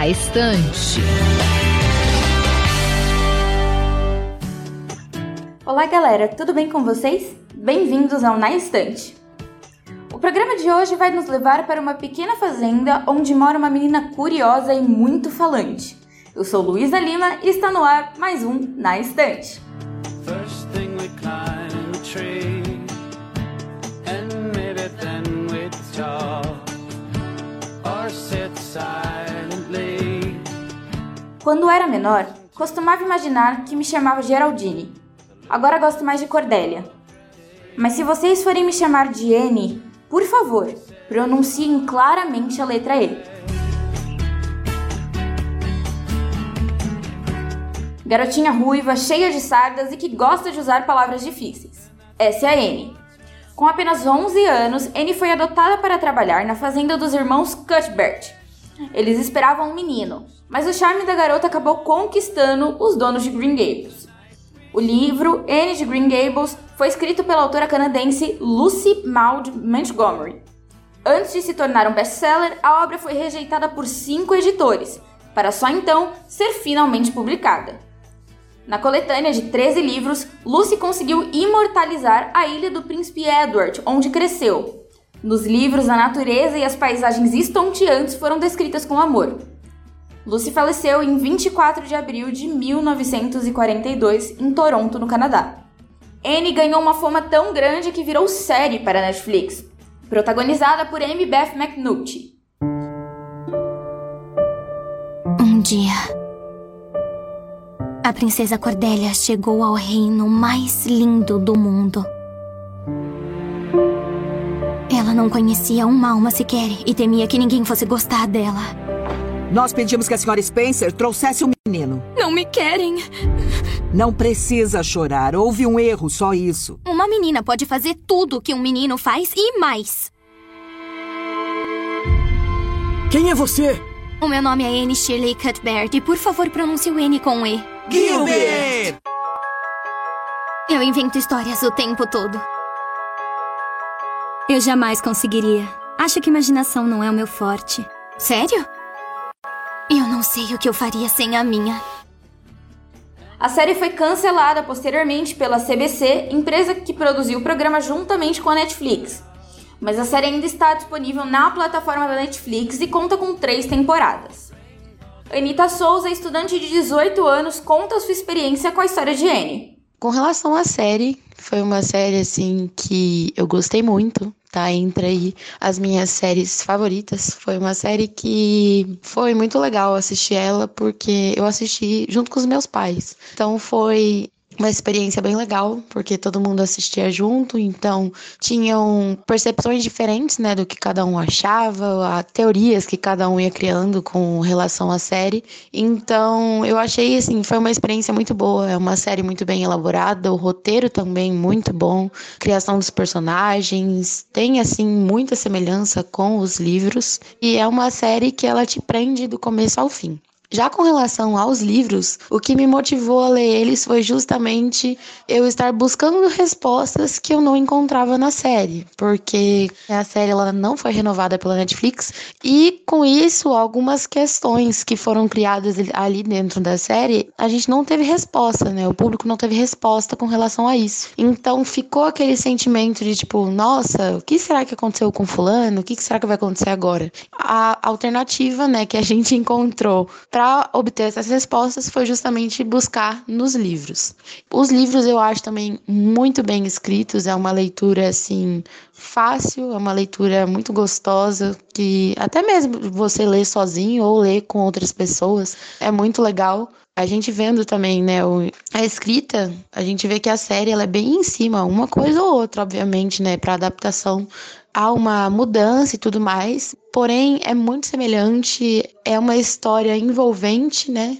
Na Estante. Olá, galera, tudo bem com vocês? Bem-vindos ao Na Estante. O programa de hoje vai nos levar para uma pequena fazenda onde mora uma menina curiosa e muito falante. Eu sou Luísa Lima e está no ar mais um Na Estante. Quando era menor, costumava imaginar que me chamava Geraldine. Agora gosto mais de Cordélia. Mas se vocês forem me chamar de N, por favor, pronunciem claramente a letra E. Garotinha ruiva, cheia de sardas e que gosta de usar palavras difíceis. Essa é a N. Com apenas 11 anos, N foi adotada para trabalhar na fazenda dos irmãos Cuthbert. Eles esperavam um menino, mas o charme da garota acabou conquistando os donos de Green Gables. O livro Anne de Green Gables foi escrito pela autora canadense Lucy Maud Montgomery. Antes de se tornar um best-seller, a obra foi rejeitada por cinco editores, para só então ser finalmente publicada. Na coletânea de 13 livros, Lucy conseguiu imortalizar a ilha do príncipe Edward, onde cresceu. Nos livros, a natureza e as paisagens estonteantes foram descritas com amor. Lucy faleceu em 24 de abril de 1942 em Toronto, no Canadá. Anne ganhou uma fama tão grande que virou série para a Netflix, protagonizada por Amy Beth McNulty. Um dia, a princesa Cordélia chegou ao reino mais lindo do mundo. Não conhecia uma alma sequer e temia que ninguém fosse gostar dela. Nós pedimos que a senhora Spencer trouxesse o um menino. Não me querem. Não precisa chorar. Houve um erro, só isso. Uma menina pode fazer tudo que um menino faz e mais. Quem é você? O meu nome é Anne Shirley Cuthbert e por favor pronuncie o N com E. Gilbert! Eu invento histórias o tempo todo. Eu jamais conseguiria. Acho que imaginação não é o meu forte. Sério? Eu não sei o que eu faria sem a minha. A série foi cancelada posteriormente pela CBC, empresa que produziu o programa juntamente com a Netflix. Mas a série ainda está disponível na plataforma da Netflix e conta com três temporadas. Anitta Souza, estudante de 18 anos, conta sua experiência com a história de Anne. Com relação à série, foi uma série assim que eu gostei muito tá entre aí as minhas séries favoritas. Foi uma série que foi muito legal assistir ela porque eu assisti junto com os meus pais. Então foi uma experiência bem legal, porque todo mundo assistia junto, então tinham percepções diferentes, né, do que cada um achava, teorias que cada um ia criando com relação à série. Então, eu achei assim, foi uma experiência muito boa, é uma série muito bem elaborada, o roteiro também muito bom, criação dos personagens, tem assim muita semelhança com os livros e é uma série que ela te prende do começo ao fim. Já com relação aos livros, o que me motivou a ler eles foi justamente eu estar buscando respostas que eu não encontrava na série, porque a série ela não foi renovada pela Netflix e com isso algumas questões que foram criadas ali dentro da série, a gente não teve resposta, né? O público não teve resposta com relação a isso. Então ficou aquele sentimento de tipo, nossa, o que será que aconteceu com fulano? O que será que vai acontecer agora? A alternativa, né, que a gente encontrou para obter essas respostas foi justamente buscar nos livros. Os livros eu acho também muito bem escritos, é uma leitura assim fácil, é uma leitura muito gostosa que até mesmo você lê sozinho ou lê com outras pessoas é muito legal. A gente vendo também, né, a escrita, a gente vê que a série ela é bem em cima, uma coisa ou outra, obviamente, né, para adaptação há uma mudança e tudo mais, porém é muito semelhante, é uma história envolvente, né?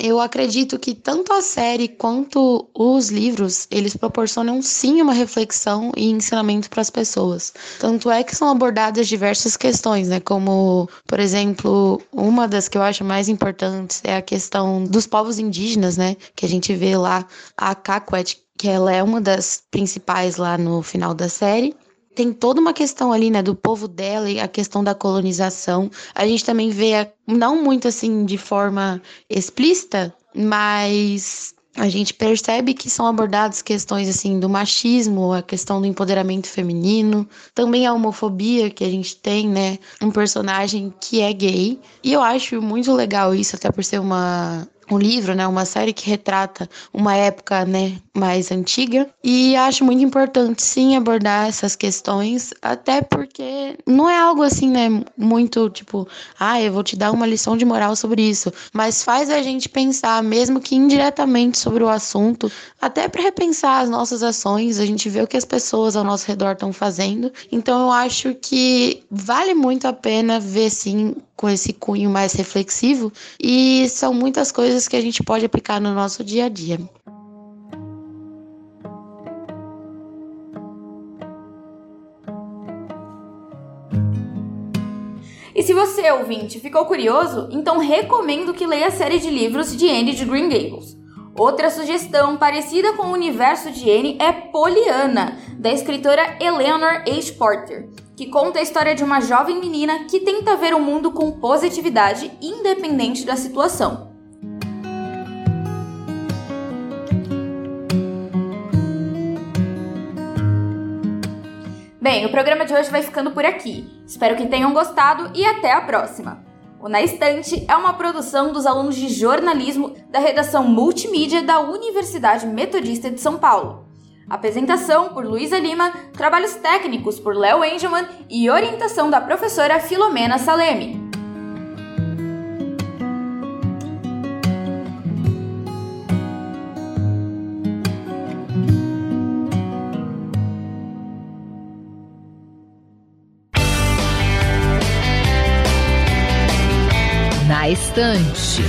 Eu acredito que tanto a série quanto os livros, eles proporcionam sim uma reflexão e ensinamento para as pessoas. Tanto é que são abordadas diversas questões, né? Como, por exemplo, uma das que eu acho mais importantes é a questão dos povos indígenas, né? Que a gente vê lá a Caquet, que ela é uma das principais lá no final da série tem toda uma questão ali, né, do povo dela e a questão da colonização. A gente também vê, não muito assim de forma explícita, mas a gente percebe que são abordadas questões assim do machismo, a questão do empoderamento feminino, também a homofobia que a gente tem, né? Um personagem que é gay. E eu acho muito legal isso, até por ser uma um livro, né, uma série que retrata uma época, né, mais antiga. E acho muito importante sim abordar essas questões, até porque não é algo assim, né, muito tipo, ah, eu vou te dar uma lição de moral sobre isso, mas faz a gente pensar mesmo que indiretamente sobre o assunto, até para repensar as nossas ações, a gente vê o que as pessoas ao nosso redor estão fazendo. Então eu acho que vale muito a pena ver sim com esse cunho mais reflexivo e são muitas coisas que a gente pode aplicar no nosso dia a dia. E se você, ouvinte, ficou curioso, então recomendo que leia a série de livros de Anne de Green Gables. Outra sugestão parecida com o universo de Anne é Poliana, da escritora Eleanor H. Porter, que conta a história de uma jovem menina que tenta ver o mundo com positividade, independente da situação. Bem, o programa de hoje vai ficando por aqui. Espero que tenham gostado e até a próxima! O Na Estante é uma produção dos alunos de jornalismo da redação multimídia da Universidade Metodista de São Paulo. Apresentação por Luísa Lima, trabalhos técnicos por Léo Engelman e orientação da professora Filomena Salemi. Na Estante.